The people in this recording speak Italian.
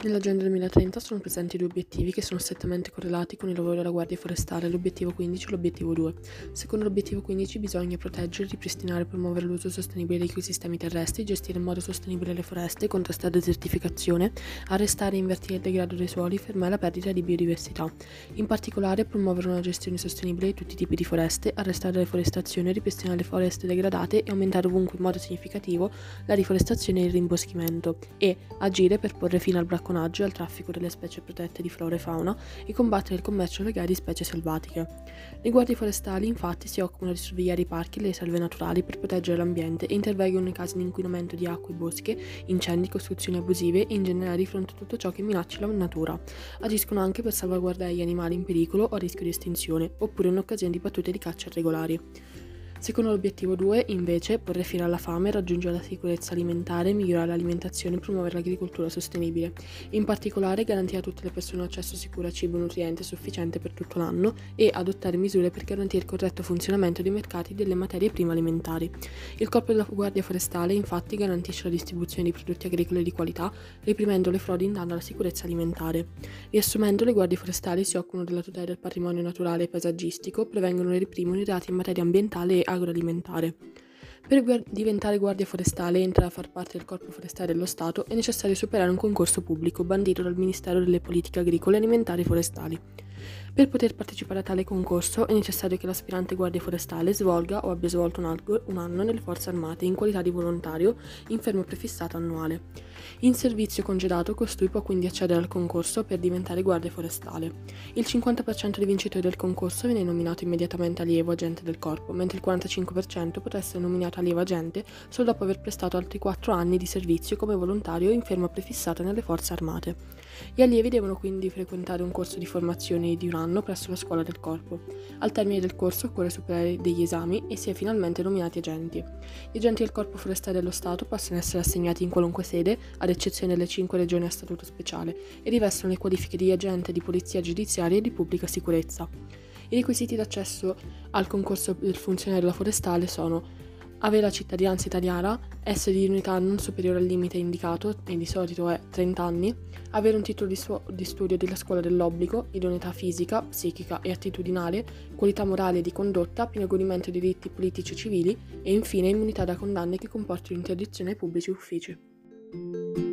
Nell'Agenda 2030 sono presenti due obiettivi che sono strettamente correlati con il lavoro della Guardia Forestale, l'obiettivo 15 e l'obiettivo 2. Secondo l'obiettivo 15 bisogna proteggere, ripristinare e promuovere l'uso sostenibile degli ecosistemi terrestri, gestire in modo sostenibile le foreste, contrastare la desertificazione, arrestare e invertire il degrado dei suoli, fermare la perdita di biodiversità. In particolare promuovere una gestione sostenibile di tutti i tipi di foreste, arrestare la deforestazione, ripristinare le foreste degradate e aumentare ovunque in modo significativo la riforestazione e il rimboschimento e agire per porre fine al bracconaggio bracconaggio e al traffico delle specie protette di flora e fauna e combattere il commercio legale di specie selvatiche. Le guardie forestali infatti si occupano di sorvegliare i parchi e le selve naturali per proteggere l'ambiente e intervengono nei casi di inquinamento di acque e boschi, incendi, costruzioni abusive e in generale di fronte a tutto ciò che minaccia la natura. Agiscono anche per salvaguardare gli animali in pericolo o a rischio di estinzione, oppure in occasione di battute di caccia irregolari. Secondo l'obiettivo 2, invece, porre fine alla fame, raggiungere la sicurezza alimentare, migliorare l'alimentazione e promuovere l'agricoltura sostenibile. In particolare, garantire a tutte le persone accesso sicuro a cibo nutriente sufficiente per tutto l'anno e adottare misure per garantire il corretto funzionamento dei mercati delle materie prime alimentari. Il Corpo della Guardia Forestale, infatti, garantisce la distribuzione di prodotti agricoli di qualità, reprimendo le frodi in danno alla sicurezza alimentare. Riassumendo, le guardie forestali si occupano della tutela del patrimonio naturale e paesaggistico, prevengono e reprimono i reati in materia ambientale e agroalimentare. Per gu- diventare guardia forestale e entrare a far parte del corpo forestale dello Stato è necessario superare un concorso pubblico bandito dal Ministero delle Politiche Agricole, Alimentari e Forestali. Per poter partecipare a tale concorso è necessario che l'aspirante guardia forestale svolga o abbia svolto un, algo, un anno nelle forze armate in qualità di volontario in fermo prefissato annuale. In servizio congedato costui può quindi accedere al concorso per diventare guardia forestale. Il 50% dei vincitori del concorso viene nominato immediatamente allievo agente del corpo, mentre il 45% potrà essere nominato allievo agente solo dopo aver prestato altri 4 anni di servizio come volontario in fermo prefissato nelle forze armate. Gli allievi devono quindi frequentare un corso di formazione di un anno presso la scuola del corpo. Al termine del corso occorre superare degli esami e si è finalmente nominati agenti. Gli agenti del corpo forestale dello Stato possono essere assegnati in qualunque sede, ad eccezione delle cinque regioni a statuto speciale, e rivestono le qualifiche di agente di polizia giudiziaria e di pubblica sicurezza. I requisiti d'accesso al concorso del funzionario della forestale sono avere la cittadinanza italiana, essere di unità non superiore al limite indicato, e di solito è 30 anni, avere un titolo di, su- di studio della scuola dell'obbligo, idoneità fisica, psichica e attitudinale, qualità morale e di condotta, pieno godimento di diritti politici e civili e infine immunità da condanne che comportino interdizione ai pubblici uffici. Música